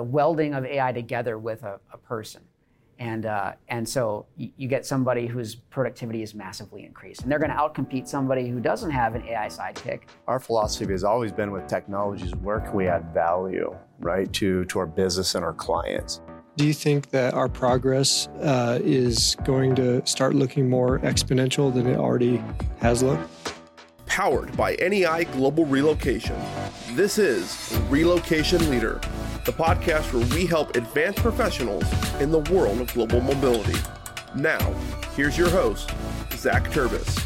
the welding of AI together with a, a person. And, uh, and so you, you, get somebody whose productivity is massively increased. And they're going to outcompete somebody who doesn't have an AI sidekick. Our philosophy has always been with technologies where can we add value, right, to, to our business and our clients. Do you think that our progress uh, is going to start looking more exponential than it already has looked? Powered by NEI Global Relocation, this is Relocation Leader the podcast where we help advanced professionals in the world of global mobility. Now, here's your host, Zach Turbis.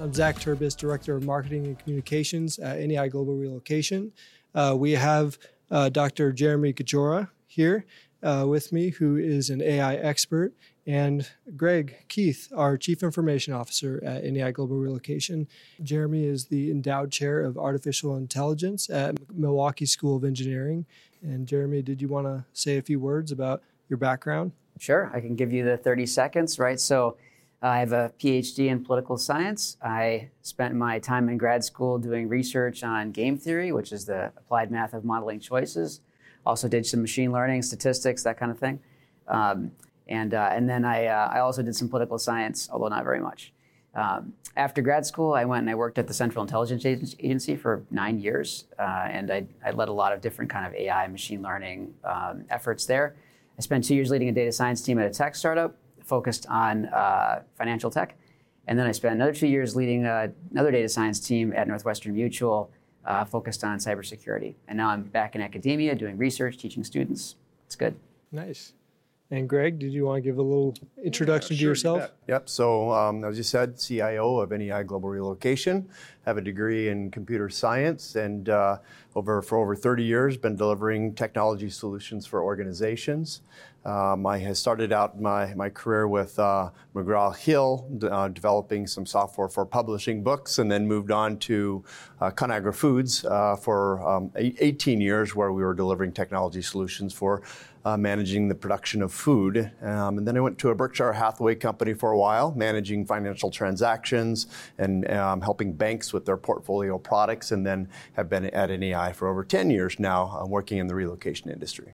I'm Zach Turbis, Director of Marketing and Communications at NEI Global Relocation. Uh, we have uh, Dr. Jeremy Kedziora here uh, with me, who is an AI expert and Greg Keith, our Chief Information Officer at NEI Global Relocation. Jeremy is the endowed chair of artificial intelligence at Milwaukee School of Engineering. And Jeremy, did you want to say a few words about your background? Sure, I can give you the 30 seconds, right? So, I have a PhD in political science. I spent my time in grad school doing research on game theory, which is the applied math of modeling choices. Also, did some machine learning, statistics, that kind of thing. Um, and, uh, and then I, uh, I also did some political science, although not very much. Um, after grad school, I went and I worked at the Central Intelligence Agency for nine years, uh, and I, I, led a lot of different kind of AI, machine learning um, efforts there. I spent two years leading a data science team at a tech startup focused on uh, financial tech, and then I spent another two years leading uh, another data science team at Northwestern Mutual uh, focused on cybersecurity. And now I'm back in academia doing research, teaching students. It's good. Nice. And Greg, did you want to give a little introduction yeah, sure, to yourself? Yep. So, um, as you said, CIO of NEI Global Relocation. Have a degree in computer science, and uh, over for over 30 years, been delivering technology solutions for organizations. Um, I had started out my, my career with uh, McGraw Hill, uh, developing some software for publishing books, and then moved on to uh, Conagra Foods uh, for um, 18 years, where we were delivering technology solutions for uh, managing the production of food. Um, and then I went to a Berkshire Hathaway company for a while, managing financial transactions and um, helping banks with their portfolio products, and then have been at NEI for over 10 years now, uh, working in the relocation industry.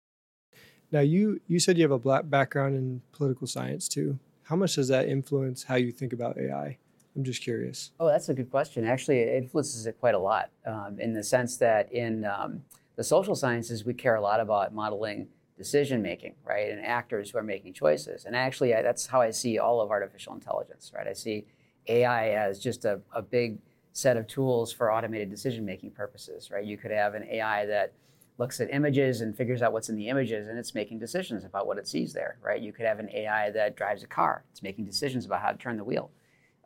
Now, you, you said you have a black background in political science too. How much does that influence how you think about AI? I'm just curious. Oh, that's a good question. Actually, it influences it quite a lot um, in the sense that in um, the social sciences, we care a lot about modeling decision making, right, and actors who are making choices. And actually, I, that's how I see all of artificial intelligence, right? I see AI as just a, a big set of tools for automated decision making purposes, right? You could have an AI that looks at images and figures out what's in the images and it's making decisions about what it sees there, right? You could have an AI that drives a car, it's making decisions about how to turn the wheel.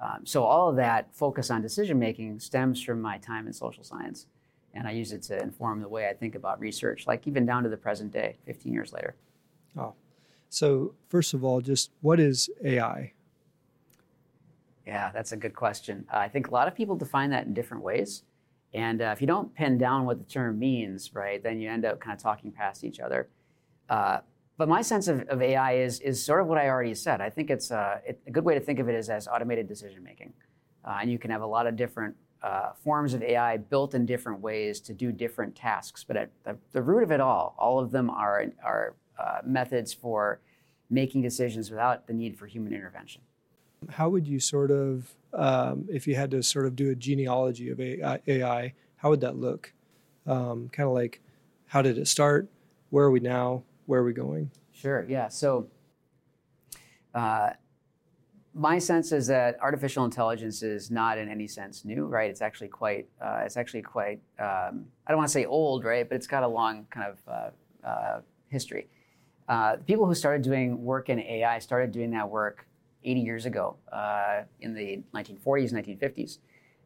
Um, so all of that focus on decision making stems from my time in social science and I use it to inform the way I think about research, like even down to the present day, 15 years later. Oh, so first of all, just what is AI? Yeah, that's a good question. Uh, I think a lot of people define that in different ways. And uh, if you don't pin down what the term means, right, then you end up kind of talking past each other. Uh, but my sense of, of, AI is, is sort of what I already said. I think it's uh, it, a good way to think of it is as automated decision making. Uh, and you can have a lot of different uh, forms of AI built in different ways to do different tasks. But at the, the root of it all, all of them are, are methods for making decisions without the need for human intervention. How would you sort of, um, if you had to sort of do a genealogy of AI, how would that look? Um, kind of like, how did it start? Where are we now? Where are we going? Sure, yeah. So, uh, my sense is that artificial intelligence is not in any sense new, right? It's actually quite, uh, it's actually quite, um, I don't want to say old, right? But it's got a long kind of uh, uh, history. Uh, the people who started doing work in AI started doing that work 80 years ago uh, in the 1940s, 1950s,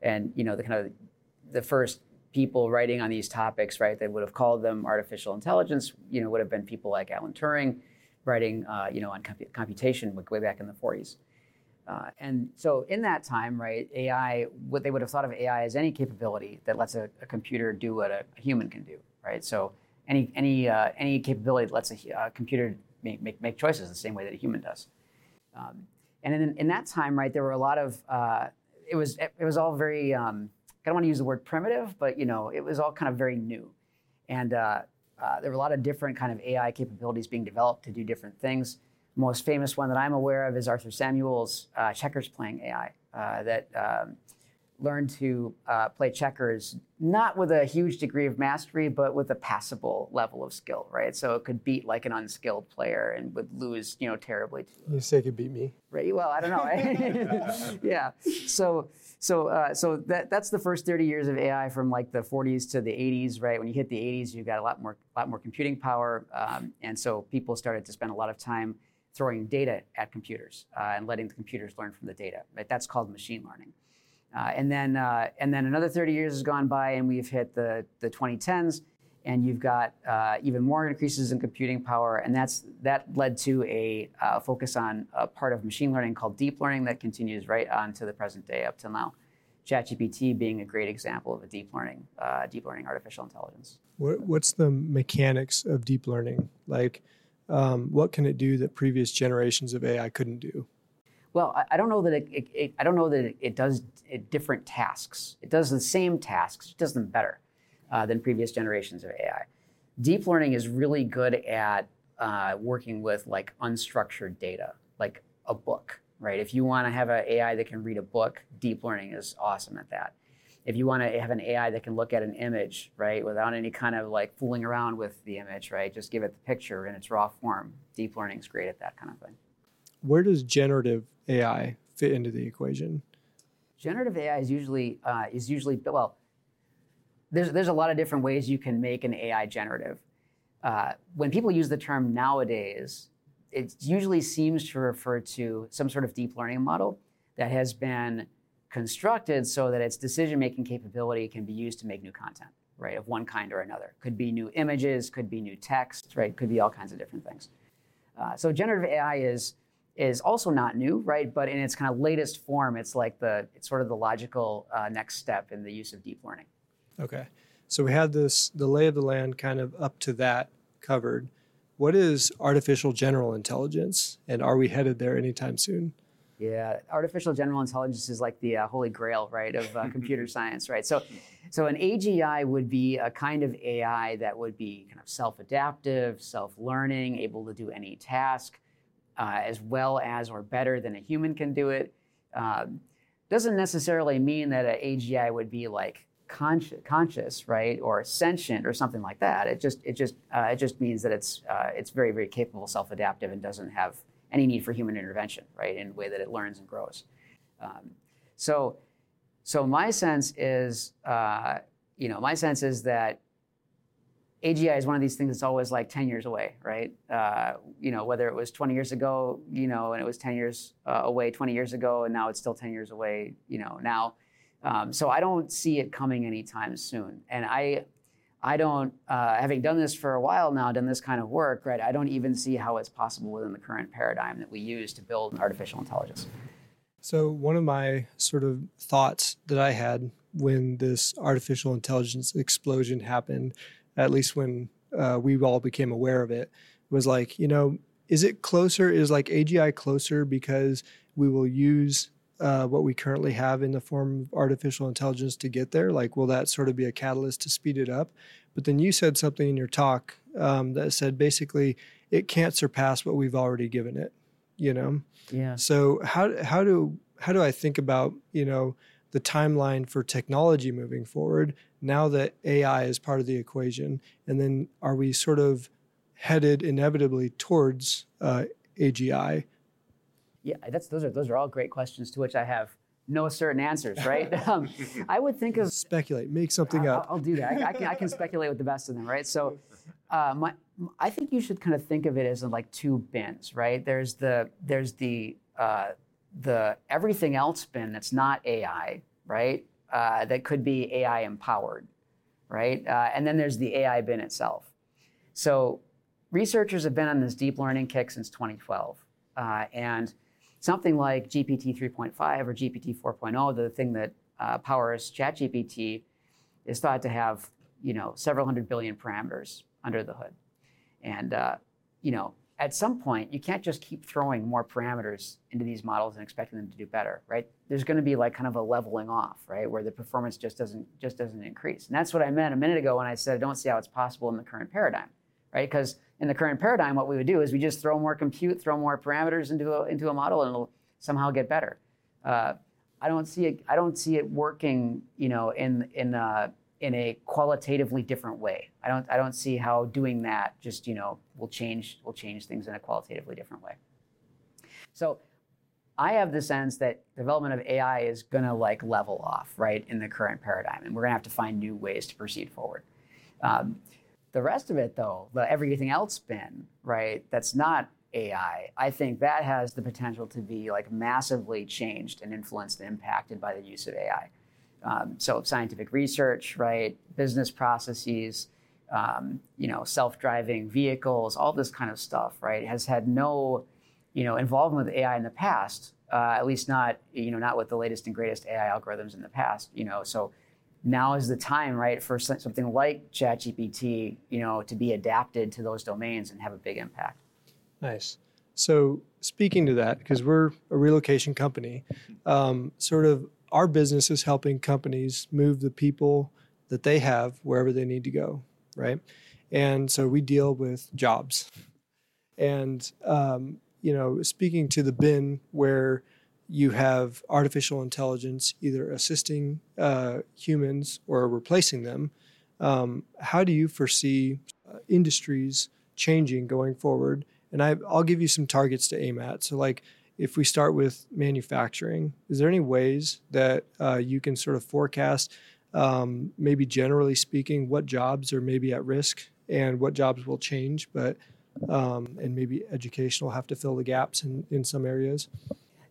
and you know the kind of the first people writing on these topics, right? That would have called them artificial intelligence. You know, would have been people like Alan Turing, writing, uh, you know, on comp- computation way back in the 40s. Uh, and so in that time, right, AI, what they would have thought of AI as any capability that lets a, a computer do what a, a, human can do, right? So any any uh, any capability that lets a, computer make, make, make choices the same way that a human does. Um, and in, in that time, right, there were a lot of uh, it was it was all very um, I don't want to use the word primitive, but you know it was all kind of very new. And uh, uh, there were a lot of different kind of AI capabilities being developed to do different things. The most famous one that I'm aware of is Arthur Samuel's uh, checkers playing AI uh, that um, learned to uh, play checkers not with a huge degree of mastery, but with a passable level of skill, right? So it could beat like an unskilled player and would lose, you know, terribly. You say it could beat me. Right. Well, I don't know. Yeah. So so uh, so that that's the first 30 years of AI from like the 40s to the 80s, right? When you hit the 80s, you got a lot more lot more computing power, um, and so people started to spend a lot of time throwing data at computers uh, and letting the computers learn from the data. Right? That's called machine learning. Uh, and then uh, and then another 30 years has gone by, and we've hit the the 2010s, and you've got uh, even more increases in computing power, and that's that led to a uh, focus on a part of machine learning called deep learning that continues right on to the present day up till now. ChatGPT being a great example of a deep learning uh, deep learning artificial intelligence. What, what's the mechanics of deep learning like? Um, what can it do that previous generations of AI couldn't do? Well, I, I don't know that it, it, it, I don't know that it, does different tasks. It does the same tasks, it does them better uh, than previous generations of AI. Deep learning is really good at uh, working with like unstructured data, like a book, right? If you want to have an AI that can read a book, deep learning is awesome at that. If you want to have an AI that can look at an image, right, without any kind of like fooling around with the image, right, just give it the picture in its raw form, deep learning is great at that kind of thing. Where does generative AI fit into the equation? Generative AI is usually uh, is usually well. There's there's a lot of different ways you can make an AI generative. Uh, when people use the term nowadays, it usually seems to refer to some sort of deep learning model that has been constructed so that its decision making capability can be used to make new content, right, of one kind or another. Could be new images, could be new text, right, could be all kinds of different things. Uh, so generative AI is is also not new, right? But in its kind of latest form, it's like the it's sort of the logical uh, next step in the use of deep learning. Okay, so we had this the lay of the land kind of up to that covered. What is artificial general intelligence, and are we headed there anytime soon? Yeah, artificial general intelligence is like the uh, holy grail, right, of uh, computer science, right? So, so an AGI would be a kind of AI that would be kind of self-adaptive, self-learning, able to do any task uh, as well as or better than a human can do it. Um, doesn't necessarily mean that an AGI would be like conscious, conscious, right, or sentient or something like that. It just it just uh, it just means that it's uh, it's very very capable, self-adaptive, and doesn't have any need for human intervention, right, in the way that it learns and grows. Um, so, so my sense is, uh, you know, my sense is that AGI is one of these things that's always like 10 years away, right? Uh, you know, whether it was 20 years ago, you know, and it was 10 years uh, away 20 years ago, and now it's still 10 years away, you know, now. Um, so I don't see it coming anytime soon. And I, I don't, uh, having done this for a while now, done this kind of work, right? I don't even see how it's possible within the current paradigm that we use to build artificial intelligence. So one of my sort of thoughts that I had when this artificial intelligence explosion happened at least when uh, we all became aware of it, was like, you know, is it closer? Is like AGI closer because we will use uh, what we currently have in the form of artificial intelligence to get there? Like, will that sort of be a catalyst to speed it up? But then you said something in your talk um, that said basically it can't surpass what we've already given it. You know. Yeah. So how how do how do I think about you know the timeline for technology moving forward now that AI is part of the equation? And then are we sort of headed inevitably towards uh, AGI? Yeah, that's those are those are all great questions to which I have no certain answers, right? um, I would think of speculate, make something I'll, up. I'll do that. I, I, can, I can speculate with the best of them, right? So, uh, my, I think you should kind of think of it as like two bins, right? There's the there's the uh, the everything else bin that's not AI, right? Uh, that could be AI empowered, right? Uh, and then there's the AI bin itself. So researchers have been on this deep learning kick since 2012. Uh, and something like GPT 3.5 or GPT 4.0, the thing that uh, powers ChatGPT, is thought to have you know several hundred billion parameters under the hood. And uh, you know at some point, you can't just keep throwing more parameters into these models and expecting them to do better, right? There's going to be like kind of a leveling off, right, where the performance just doesn't just doesn't increase. And that's what I meant a minute ago when I said I don't see how it's possible in the current paradigm. right? Because in the current paradigm, what we would do is we just throw more compute, throw more parameters into a, into a model, and it'll somehow get better. Uh, I don't see it. I don't see it working, you know, in in uh, in a qualitatively different way. I don't I don't see how doing that just you know will change will change things in a qualitatively different way. So I have the sense that development of AI is going to like level off, right, in the current paradigm, and we're going to have to find new ways to proceed forward. Um, the rest of it, though, the everything else spin, right, that's not AI, I think that has the potential to be like massively changed and influenced and impacted by the use of AI. Um, so scientific research, right, business processes, um, you know, self-driving vehicles, all this kind of stuff, right, has had no you know, involvement with AI in the past, uh, at least not, you know, not with the latest and greatest AI algorithms in the past, you know, so now is the time, right, for something like ChatGPT, you know, to be adapted to those domains and have a big impact. Nice. So speaking to that, because we're a relocation company, um, sort of our business is helping companies move the people that they have wherever they need to go, right? And so we deal with jobs. And um, you know, speaking to the bin where you have artificial intelligence either assisting uh, humans or replacing them, um, how do you foresee uh, industries changing going forward? And I, I'll give you some targets to aim at. So, like, if we start with manufacturing, is there any ways that uh, you can sort of forecast, um, maybe generally speaking, what jobs are maybe at risk and what jobs will change? But um, and maybe education will have to fill the gaps in, in some areas?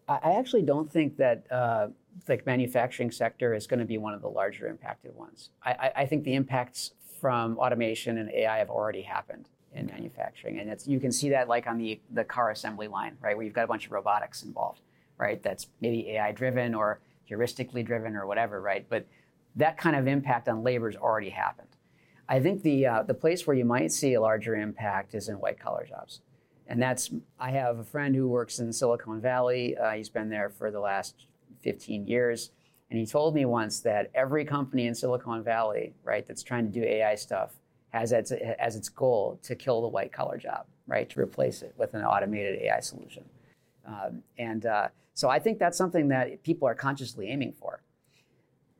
I actually don't think that uh, like manufacturing sector is going to be one of the larger impacted ones. I, I, think the impacts from automation and AI have already happened in manufacturing, and you can see that like on the the car assembly line, right, where you've got a bunch of robotics involved, right? That's maybe AI driven or heuristically driven or whatever, right? But that kind of impact on labor has already happened. I think the uh, the place where you might see a larger impact is in white collar jobs, and that's I have a friend who works in Silicon Valley. Uh, he's been there for the last 15 years, and he told me once that every company in Silicon Valley, right, that's trying to do AI stuff, has as, as its goal to kill the white collar job, right, to replace it with an automated AI solution. Um, and uh, so I think that's something that people are consciously aiming for.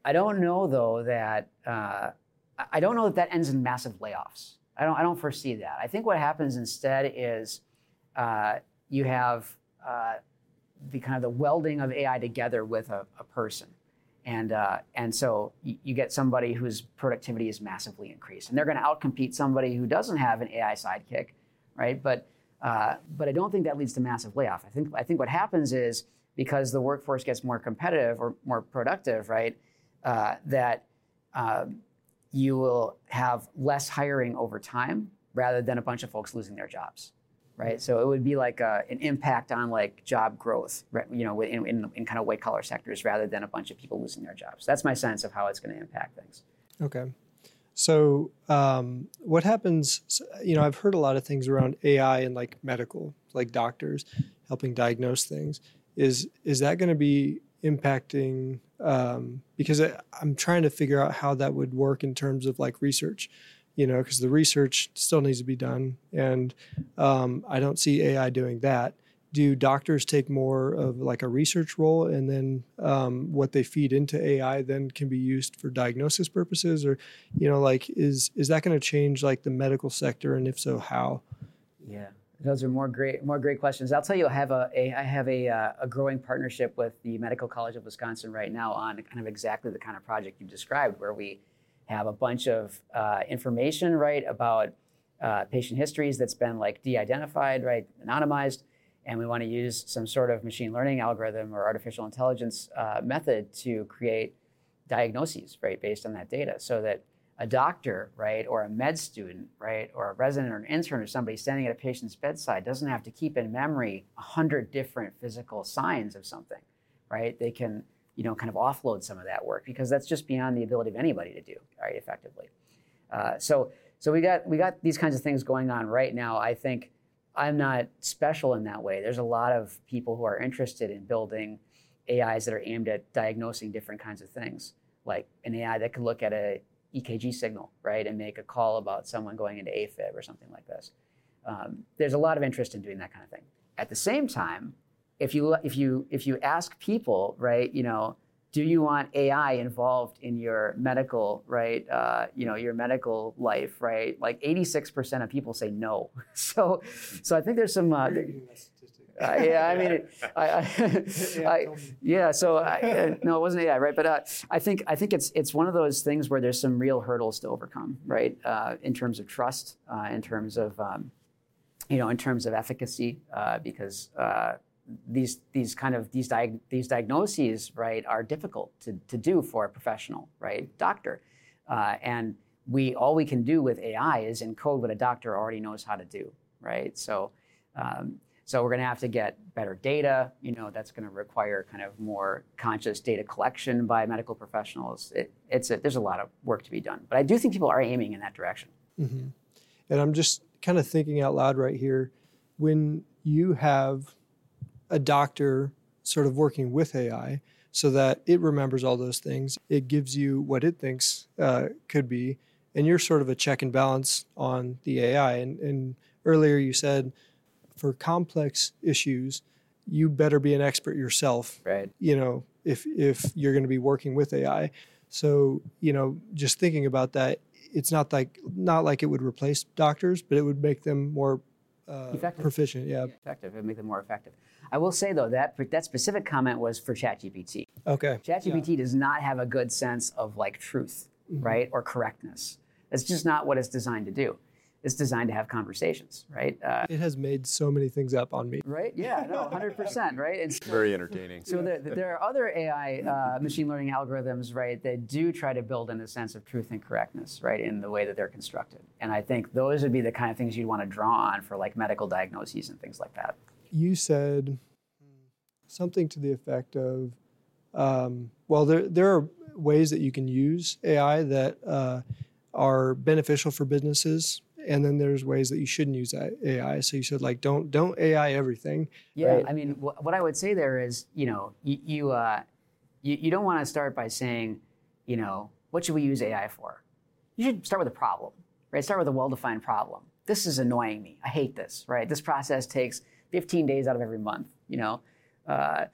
I don't know though that uh, I don't know that that ends in massive layoffs. I don't, I don't foresee that. I think what happens instead is uh, you have uh, the kind of the welding of AI together with a, a person. And, uh, and so you, you, get somebody whose productivity is massively increased. And they're going to outcompete somebody who doesn't have an AI sidekick, right? But, uh, but I don't think that leads to massive layoff. I think, I think what happens is because the workforce gets more competitive or more productive, right, uh, that um, you will have less hiring over time rather than a bunch of folks losing their jobs right? So it would be like a, an impact on like job growth you know in, in, in kind of white collar sectors rather than a bunch of people losing their jobs. That's my sense of how it's going to impact things. Okay. So um, what happens you know i've heard a lot of things around ai and like medical like doctors helping diagnose things. Is is that going to be impacting um, because I, am trying to figure out how that would work in terms of like research, you know, because the research still needs to be done, and um, I don't see AI doing that. Do doctors take more of like a research role, and then um, what they feed into AI then can be used for diagnosis purposes, or you know, like is is that going to change like the medical sector, and if so, how? Yeah. Those are more great, more great questions. I'll tell you, I have a, a I have a, uh, a growing partnership with the Medical College of Wisconsin right now on kind of exactly the kind of project you described, where we have a bunch of uh, information, right, about uh, patient histories that's been like de-identified, right, anonymized, and we want to use some sort of machine learning algorithm or artificial intelligence uh, method to create diagnoses, right, based on that data, so that a doctor, right, or a med student, right, or a resident or an intern or somebody standing at a patient's bedside doesn't have to keep in memory a hundred different physical signs of something, right? They can, you know, kind of offload some of that work because that's just beyond the ability of anybody to do, right, effectively. Uh, so, so we got we got these kinds of things going on right now. I think I'm not special in that way. There's a lot of people who are interested in building AIs that are aimed at diagnosing different kinds of things, like an AI that could look at a EKG signal, right, and make a call about someone going into AFib or something like this. Um, there's a lot of interest in doing that kind of thing. At the same time, if you if you if you ask people, right, you know, do you want AI involved in your medical, right, uh, you know, your medical life, right? Like 86% of people say no. So, so I think there's some. Uh, uh, yeah, I mean, I, I, I, yeah. So I, uh, no, it wasn't AI, right? But uh, I think I think it's it's one of those things where there's some real hurdles to overcome, right? Uh, in terms of trust, uh, in terms of um, you know, in terms of efficacy, uh, because these these kind of these diag- these diagnoses, right, are difficult to to do for a professional, right, doctor, and we all we can do with AI is encode what a doctor already knows how to do, right? So. Um, so we're going to have to get better data. You know, that's going to require kind of more conscious data collection by medical professionals. It, it's a, there's a lot of work to be done, but I do think people are aiming in that direction. Mm-hmm. And I'm just kind of thinking out loud right here. When you have a doctor sort of working with AI, so that it remembers all those things, it gives you what it thinks uh, could be, and you're sort of a check and balance on the AI. And, and earlier you said for complex issues, you better be an expert yourself. Right. You know, if if you're going to be working with AI. So, you know, just thinking about that, it's not like not like it would replace doctors, but it would make them more uh, proficient. Yeah. yeah. Effective. It would make them more effective. I will say though that that specific comment was for ChatGPT. Okay. ChatGPT yeah. does not have a good sense of like truth, mm-hmm. right, or correctness. That's just not what it's designed to do it's designed to have conversations, right? Uh, it has made so many things up on me. Right? Yeah, no, 100%, right? It's very entertaining. So there, there are other AI uh, machine learning algorithms, right, that do try to build in a sense of truth and correctness, right, in the way that they're constructed. And I think those would be the kind of things you'd want to draw on for like medical diagnoses and things like that. You said something to the effect of, um, well, there, there are ways that you can use AI that uh, are beneficial for businesses and then there's ways that you shouldn't use AI. So you said like don't don't AI everything. Yeah, right? I mean, wh- what I would say there is, you know, you you, uh, you, you don't want to start by saying, you know, what should we use AI for? You should start with a problem, right? Start with a well-defined problem. This is annoying me. I hate this, right? This process takes 15 days out of every month. You know, uh,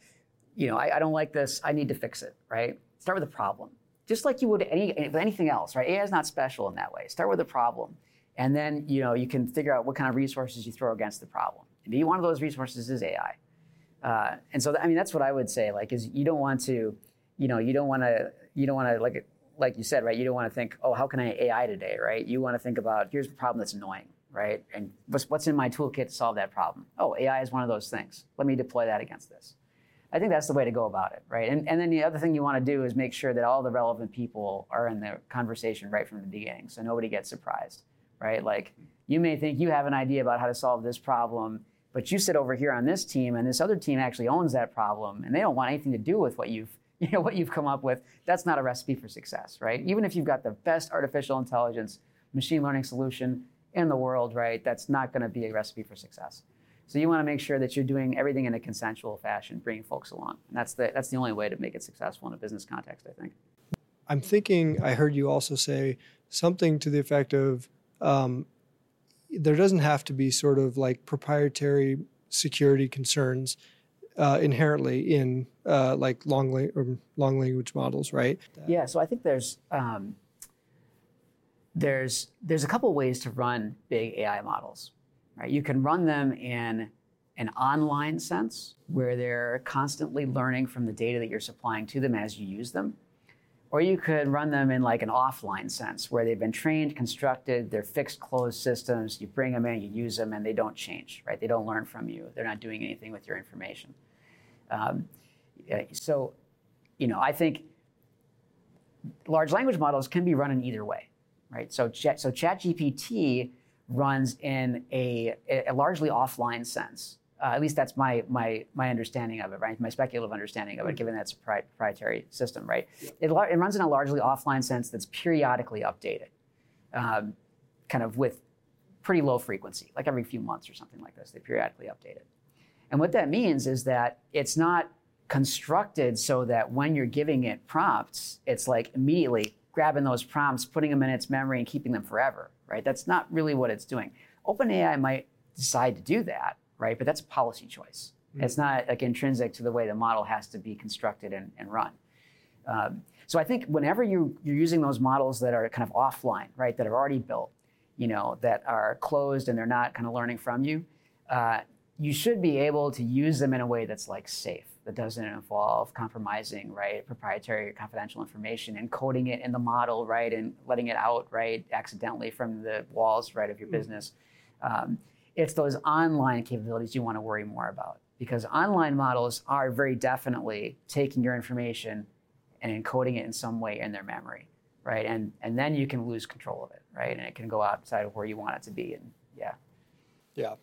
you know, I, I don't like this. I need to fix it, right? Start with a problem just like you would any, with anything else, right? AI is not special in that way. Start with a problem. And then you know you can figure out what kind of resources you throw against the problem. Maybe one of those resources is AI. Uh, and so, th- I mean, that's what I would say. Like, is you don't want to, you know, you don't want to, you don't want to like, like you said, right? You don't want to think, oh, how can I AI today, right? You want to think about here's a problem that's annoying, right? And what's what's in my toolkit to solve that problem? Oh, AI is one of those things. Let me deploy that against this. I think that's the way to go about it, right? And, and then the other thing you want to do is make sure that all the relevant people are in the conversation right from the beginning, so nobody gets surprised right? Like you may think you have an idea about how to solve this problem, but you sit over here on this team and this other team actually owns that problem and they don't want anything to do with what you've you know what you've come up with. That's not a recipe for success, right? Even if you've got the best artificial intelligence machine learning solution in the world, right? That's not going to be a recipe for success. So you want to make sure that you're doing everything in a consensual fashion, bringing folks along. And that's the that's the only way to make it successful in a business context, I think. I'm thinking I heard you also say something to the effect of um, there doesn't have to be sort of like proprietary security concerns uh, inherently in uh, like long, la- long language models, right? Yeah. So I think there's um, there's there's a couple ways to run big AI models, right? You can run them in an online sense where they're constantly learning from the data that you're supplying to them as you use them. Or you could run them in like an offline sense where they've been trained, constructed, they're fixed closed systems. You bring them in, you use them, and they don't change, right? They don't learn from you. They're not doing anything with your information. Um, so, you know, I think large language models can be run in either way, right? So, so ChatGPT runs in a, a largely offline sense. Uh, at least that's my, my, my understanding of it, right? My speculative understanding of it, given that's a proprietary system, right? It, it runs in a largely offline sense that's periodically updated, um, kind of with pretty low frequency, like every few months or something like this. They periodically update it. And what that means is that it's not constructed so that when you're giving it prompts, it's like immediately grabbing those prompts, putting them in its memory, and keeping them forever, right? That's not really what it's doing. OpenAI might decide to do that, right? But that's a policy choice. Mm-hmm. It's not like intrinsic to the way the model has to be constructed and, and run. Um, so I think whenever you, you're using those models that are kind of offline, right, that are already built, you know, that are closed and they're not kind of learning from you, uh, you should be able to use them in a way that's like safe that doesn't involve compromising right proprietary or confidential information and coding it in the model right and letting it out right accidentally from the walls right of your mm. business. Um, it's those online capabilities you want to worry more about because online models are very definitely taking your information and encoding it in some way in their memory right and and then you can lose control of it right and it can go outside of where you want it to be and yeah. Yeah.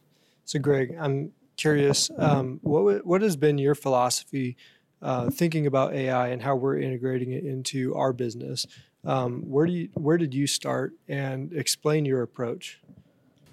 So greg i'm curious, um, what what has been your philosophy uh, thinking about AI and how we're integrating it into our business? Um, where do you where did you start and explain your approach?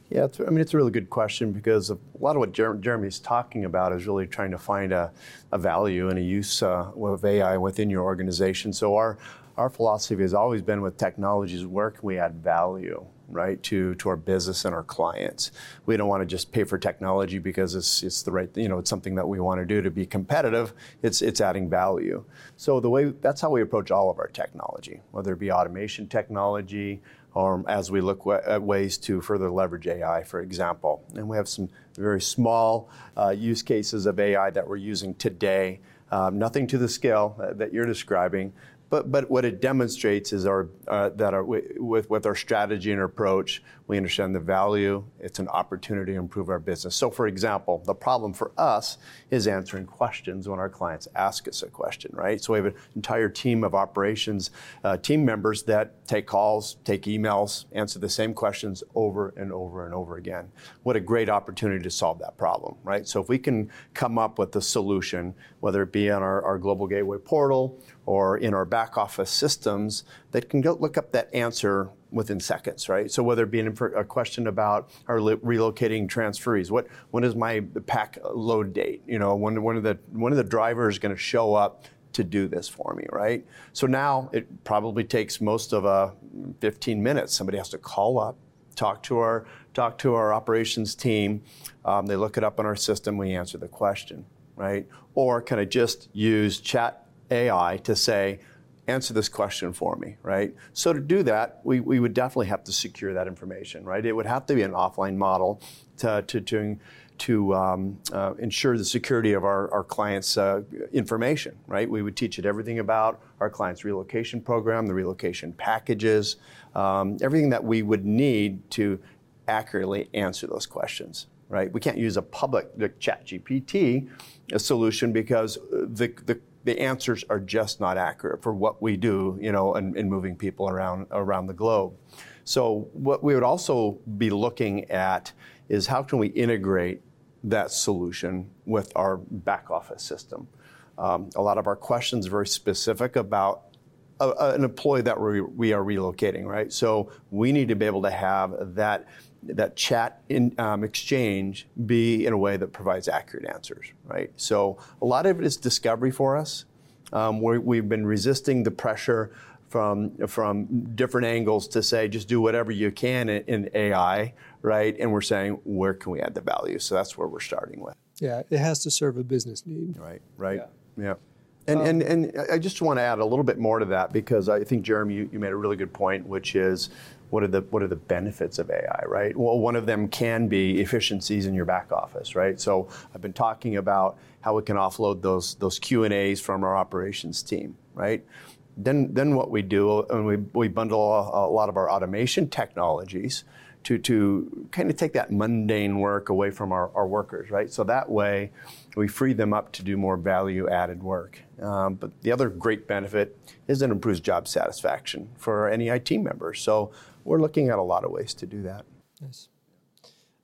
Yeah, I mean it's a really good question because a lot of what Jer- Jeremy's talking about is really trying to find a, a value and a use uh, of AI within your organization. So our our philosophy has always been with technologies where can we add value right, to, to our business and our clients. We don't want to just pay for technology because it's, it's the right, you know, it's something that we want to do to be competitive. It's, it's adding value. So the way, that's how we approach all of our technology, whether it be automation technology, or as we look at ways to further leverage AI, for example. And we have some very small uh, use cases of AI that we're using today. Um, nothing to the scale that you're describing, but, but what it demonstrates is our, uh, that our, with, with our strategy and our approach, we understand the value. It's an opportunity to improve our business. So, for example, the problem for us is answering questions when our clients ask us a question, right? So, we have an entire team of operations uh, team members that take calls, take emails, answer the same questions over and over and over again. What a great opportunity to solve that problem, right? So, if we can come up with a solution, whether it be on our, our Global Gateway portal or in our back office systems that can go look up that answer within seconds, right? So whether it be a question about our relocating transferees, what when is my pack load date? You know, when when of the when of the drivers going to show up to do this for me, right? So now it probably takes most of a uh, 15 minutes. Somebody has to call up, talk to our talk to our operations team. Um, they look it up in our system. We answer the question, right? Or can I just use chat AI to say, answer this question for me, right? So to do that, we, we would definitely have to secure that information, right? It would have to be an offline model to, to, to, to um, uh, ensure the security of our, our clients' uh, information, right? We would teach it everything about our clients' relocation program, the relocation packages, um, everything that we would need to accurately answer those questions, right? We can't use a public, like ChatGPT, solution because the, the the answers are just not accurate for what we do, you know, in, in moving people around around the globe. So what we would also be looking at is how can we integrate that solution with our back office system. Um, a lot of our questions are very specific about a, a, an employee that we, we are relocating, right? So we need to be able to have that that chat in, um, exchange be in a way that provides accurate answers, right? So a lot of it is discovery for us. Um, we have been resisting the pressure from from different angles to say just do whatever you can in, in AI, right? And we're saying where can we add the value? So that's where we're starting with. Yeah, it has to serve a business need. Right. Right. Yeah. yeah. And, um, and, and I just want to add a little bit more to that because I think, Jeremy, you, you made a really good point, which is what are the what are the benefits of AI, right? Well, one of them can be efficiencies in your back office, right? So I've been talking about how we can offload those those Q and A's from our operations team, right? Then then what we do, and we we bundle a, a lot of our automation technologies to, to kind of take that mundane work away from our, our workers, right? So that way we free them up to do more value added work. Um, but the other great benefit is it improves job satisfaction for any IT team members. So we're looking at a lot of ways to do that. Yes.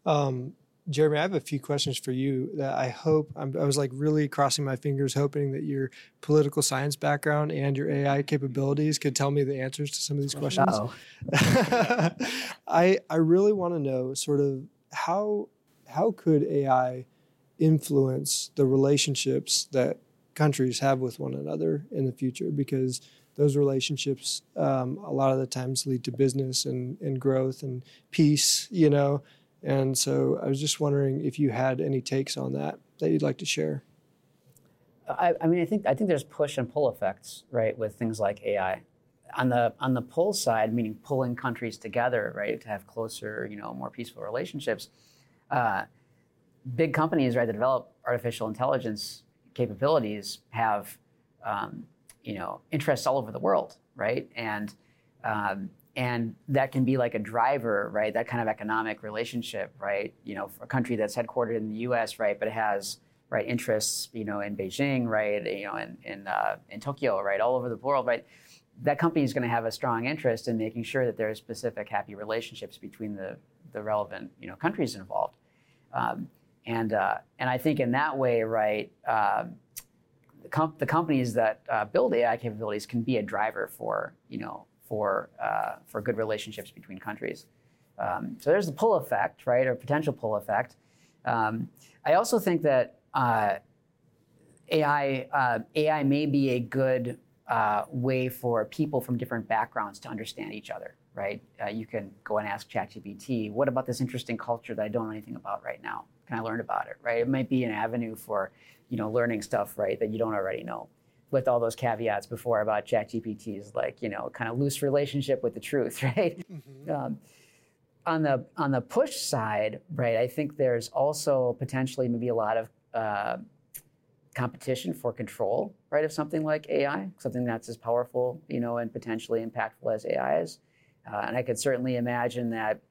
Um, Jeremy, I have a few questions for you that I hope I'm, i was like really crossing my fingers, hoping that your political science background and your AI capabilities could tell me the answers to some of these questions. I I really want to know sort of how how could AI influence the relationships that countries have with one another in the future because those relationships um, a lot of the times lead to business and, and growth and peace, you know. And so I was just wondering if you had any takes on that that you'd like to share. I, I mean, I think I think there's push and pull effects, right, with things like AI. On the on the pull side, meaning pulling countries together, right, to have closer, you know, more peaceful relationships. Uh, big companies, right, that develop artificial intelligence capabilities have, um, you know, interests all over the world, right, and um, and that can be like a driver, right? That kind of economic relationship, right? You know, a country that's headquartered in the U.S., right, but it has right interests, you know, in Beijing, right, you know, in in, uh, in Tokyo, right, all over the world, right. That company is going to have a strong interest in making sure that there are specific happy relationships between the the relevant you know countries involved, um, and uh, and I think in that way, right. Uh, the, the, companies that uh, build AI capabilities can be a driver for you know for, uh, for good relationships between countries. Um, so there's the pull effect, right, or potential pull effect. Um, I also think that uh, AI, uh, AI may be a good way for people from different backgrounds to understand each other, right? Uh, you can go and ask ChatGPT, what about this interesting culture that I don't know anything about right now? Can I learn about it, right? It might be an avenue for, you know, learning stuff, right, that you don't already know with all those caveats before about ChatGPT's like you know kind of loose relationship with the truth, right? Mm-hmm. Um, on the on the push side, right? I think there's also potentially maybe a lot of uh, competition for control, right, of something like AI, something that's as powerful, you know, and potentially impactful as AI is. Uh, and I could certainly imagine that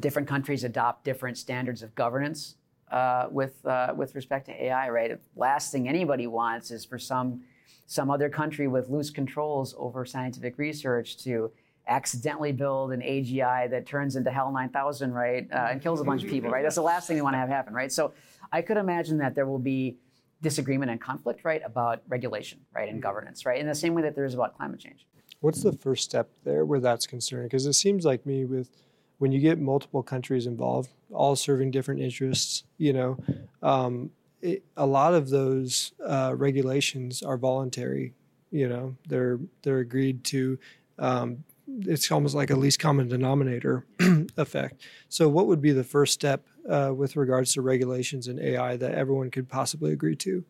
different countries adopt different standards of governance uh, with uh, with respect to AI. Right, the last thing anybody wants is for some some other country with loose controls over scientific research to accidentally build an AGI that turns into HAL 9000, right, uh, and kills a bunch of people, right? That's the last thing they want to have happen, right? So I could imagine that there will be disagreement and conflict, right, about regulation, right, and governance, right, in the same way that there is about climate change. What's the first step there where that's concerned? Because it seems like me with when you get multiple countries involved, all serving different interests, you know, um, it, a lot of those uh, regulations are voluntary. You know, they're they're agreed to. Um, it's almost like a least common denominator effect. So, what would be the first step uh, with regards to regulations in AI that everyone could possibly agree to?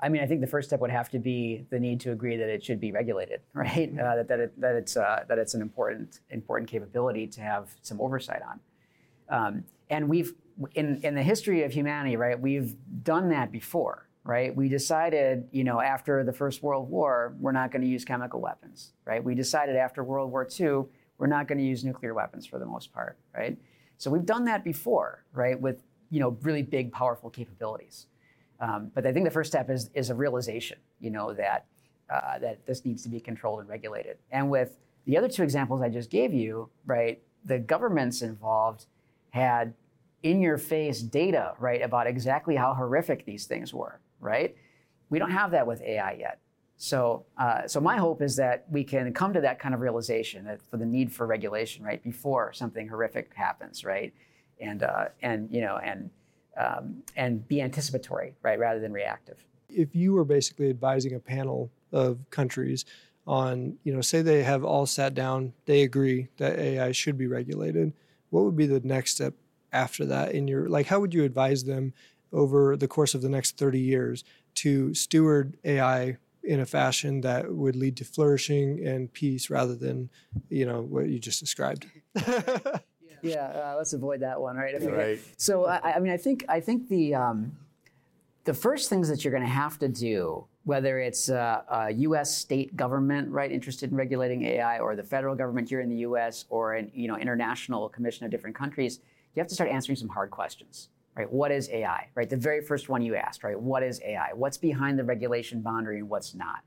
I mean, I think the first step would have to be the need to agree that it should be regulated, right? Uh, that that, it, that it's uh, that it's an important important capability to have some oversight on. Um, and we've in, in the history of humanity, right, we've done that before, right? We decided, you know, after the First World War, we're not going to use chemical weapons, right? We decided after World War II, we're not going to use nuclear weapons for the most part, right? So we've done that before, right, with, you know, really big, powerful capabilities. Um, but I think the first step is, is a realization, you know, that, uh, that this needs to be controlled and regulated. And with the other two examples I just gave you, right, the governments involved had in your face data, right, about exactly how horrific these things were, right? We don't have that with AI yet. So, uh, so my hope is that we can come to that kind of realization that for the need for regulation, right, before something horrific happens, right, and uh, and you know and um, and be anticipatory, right, rather than reactive. If you were basically advising a panel of countries on, you know, say they have all sat down, they agree that AI should be regulated, what would be the next step after that in your like how would you advise them over the course of the next 30 years to steward AI in a fashion that would lead to flourishing and peace rather than you know what you just described yeah uh, let's avoid that one right, right. so I, I, mean i think i think the um, the first things that you're going to have to do whether it's a, a, U.S. state government, right, interested in regulating AI, or the federal government here in the U.S., or an you know international commission of different countries, you have to start answering some hard questions, right? What is AI, right? The very first one you asked, right? What is AI? What's behind the regulation boundary and what's not?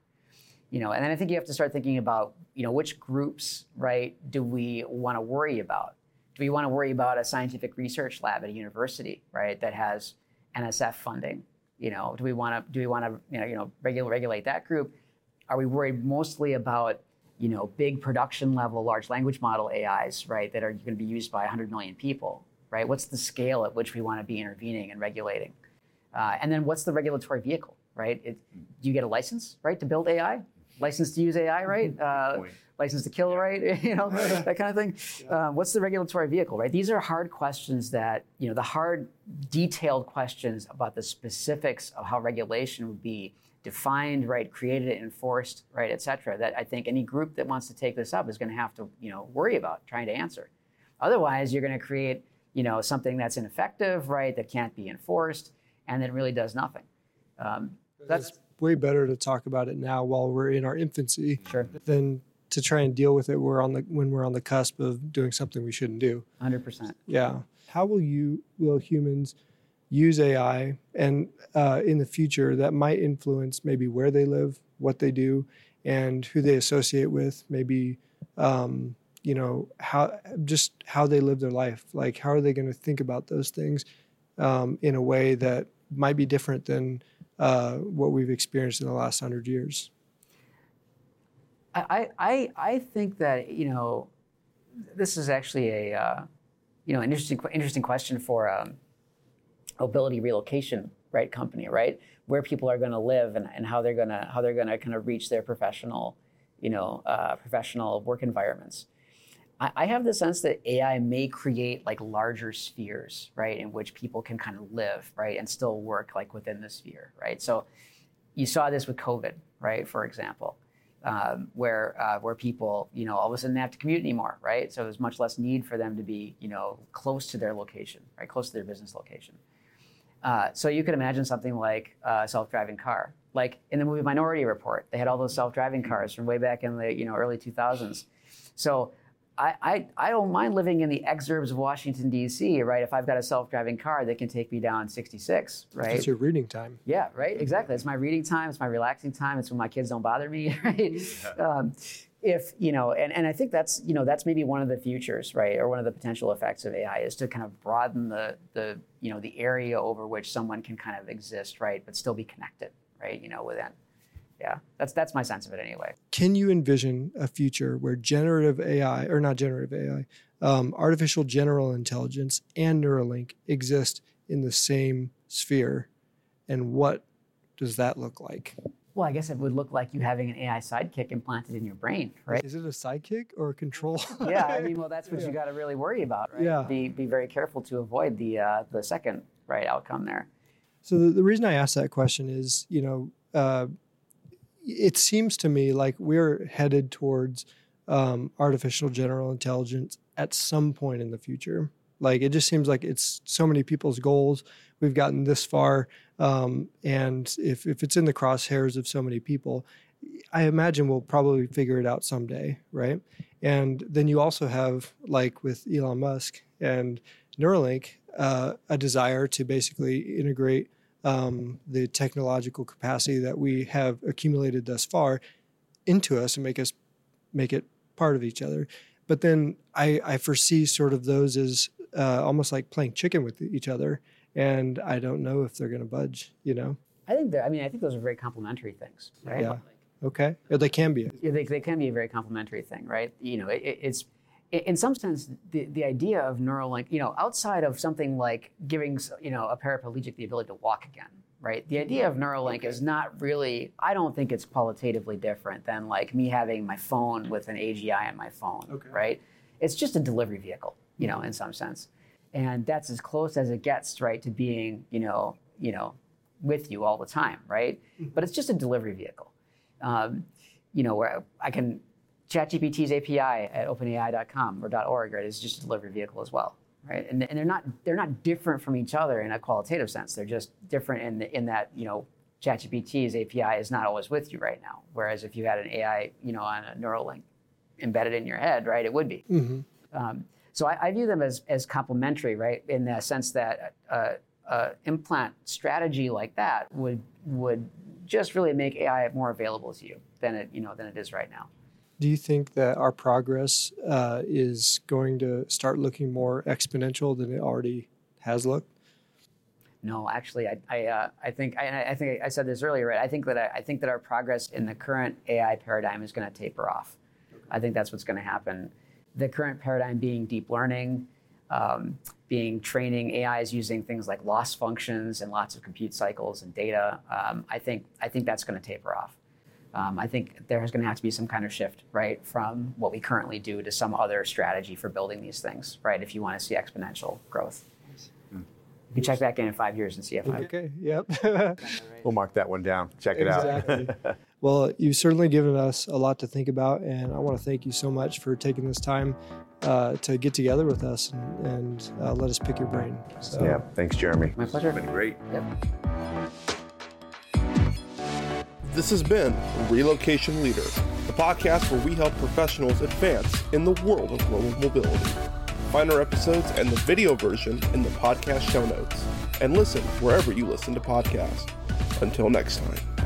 You know, and then I think you have to start thinking about, you know, which groups, right, do we want to worry about? Do we want to worry about a scientific research lab at a university, right, that has NSF funding? You know, do we want to do we want to you know, you know regulate regulate that group? Are we worried mostly about you know big production level large language model AIs, right, that are going to be used by 100 million people? right? What's the scale at which we want to be intervening and regulating? Uh, and then what's the regulatory vehicle, right? It, do you get a license, right, to build AI? License to use AI, right? Uh, license to kill, right? you know, that kind of thing. Uh, what's the regulatory vehicle, right? These are hard questions that, you know, the hard, detailed questions about the specifics of how regulation would be defined, right, created, enforced, right, et cetera, that I think any group that wants to take this up is going to have to, you know, worry about trying to answer. Otherwise, you're going to create, you know, something that's ineffective, right, that can't be enforced, and that really does nothing. Um, that's it's way better to talk about it now while we're in our infancy sure. than to try and deal with it we're on the when we're on the cusp of doing something we shouldn't do. 100%. Yeah. How will you will humans use AI and uh, in the future that might influence maybe where they live, what they do, and who they associate with, maybe um, you know how just how they live their life. Like how are they going to think about those things um, in a way that might be different than uh, what we've experienced in the last hundred years? I, I, I think that you know this is actually a uh, you know an interesting interesting question for um, mobility relocation right company right where people are going to live and, and how they're going to how they're going to kind of reach their professional you know uh, professional work environments I, I have the sense that ai may create like larger spheres right in which people can kind of live right and still work like within the sphere right so you saw this with covid right for example um, where uh, where people you know all of a sudden they have to commute anymore, right? So there's much less need for them to be you know close to their location, right, close to their business location. Uh, so you could imagine something like a self-driving car, like in the movie Minority Report. They had all those self-driving cars from way back in the you know early 2000s. So I, I, I don't mind living in the exurbs of Washington D.C. Right, if I've got a self-driving car that can take me down 66, right? It's your reading time. Yeah, right. Exactly. It's my reading time. It's my relaxing time. It's when my kids don't bother me. Right. Um, if you know, and, and I think that's you know that's maybe one of the futures, right, or one of the potential effects of AI is to kind of broaden the the you know the area over which someone can kind of exist, right, but still be connected, right, you know, within. Yeah, that's that's my sense of it anyway. Can you envision a future where generative AI, or not generative AI, um, artificial general intelligence and Neuralink exist in the same sphere, and what does that look like? Well, I guess it would look like you having an AI sidekick implanted in your brain, right? Is it a sidekick or a control? yeah, I mean, well, that's what Yeah. you got to really worry about, right? Yeah. Be be very careful to avoid the uh, the second right outcome there. So the, the reason I asked that question is, you know, uh, it seems to me like we're headed towards um, artificial general intelligence at some point in the future. Like it just seems like it's so many people's goals. We've gotten this far, um, and if if it's in the crosshairs of so many people, I imagine we'll probably figure it out someday, right? And then you also have like with Elon Musk and Neuralink, uh, a desire to basically integrate um, the technological capacity that we have accumulated thus far into us and make us make it part of each other. But then I, I foresee sort of those as uh, almost like playing chicken with each other, and I don't know if they're going to budge. You know? I think that I mean I think those are very complementary things, right? Yeah. Okay. They can be. Yeah, they, they can be a very complementary thing, right? You know, it, it's in some sense the, the idea of Neuralink, you know, outside of something like giving you know a paraplegic the ability to walk again, right? The idea of Neuralink is not really. I don't think it's qualitatively different than like me having my phone with an AGI on my phone, Okay. right? It's just a delivery vehicle, you know, in some sense, and that's as close as it gets, right, to being, you know, you know, with you all the time, right? But it's just a delivery vehicle um, you know, where I can ChatGPT's API at OpenAI.com or .org, right, is just a delivery vehicle as well, right? And, and they're not they're not different from each other in a qualitative sense. They're just different in the, in that you know ChatGPT's API is not always with you right now. Whereas if you had an AI, you know, on a Neuralink embedded in your head, right, it would be. hmm Um, so I, I view them as, as complementary, right, in the sense that uh, uh, implant strategy like that would would just really make AI more available to you than it you know than it is right now. Do you think that our progress uh, is going to start looking more exponential than it already has looked? No, actually, I I, uh, I think I, I think I said this earlier, right? I think that I, I think that our progress in the current AI paradigm is going to taper off. I think that's what's going to happen. The current paradigm being deep learning, um, being training AIs using things like loss functions and lots of compute cycles and data. Um, I think I think that's going to taper off. Um, I think there's going to have to be some kind of shift, right, from what we currently do to some other strategy for building these things, right, if you want to see exponential growth. You can check back in in five years and see if I. Okay. Yep. We'll mark that one down. Check it out. exactly. well, you've certainly given us a lot to think about, and I want to thank you so much for taking this time uh, to get together with us and, and uh, let us pick your brain. So, yeah. Thanks, Jeremy. My pleasure. Been great. Yep. This has been Relocation Leader, the podcast where we help professionals advance in the world of global mobility. Find our episodes and the video version in the podcast show notes, and listen wherever you listen to podcasts. Until next time.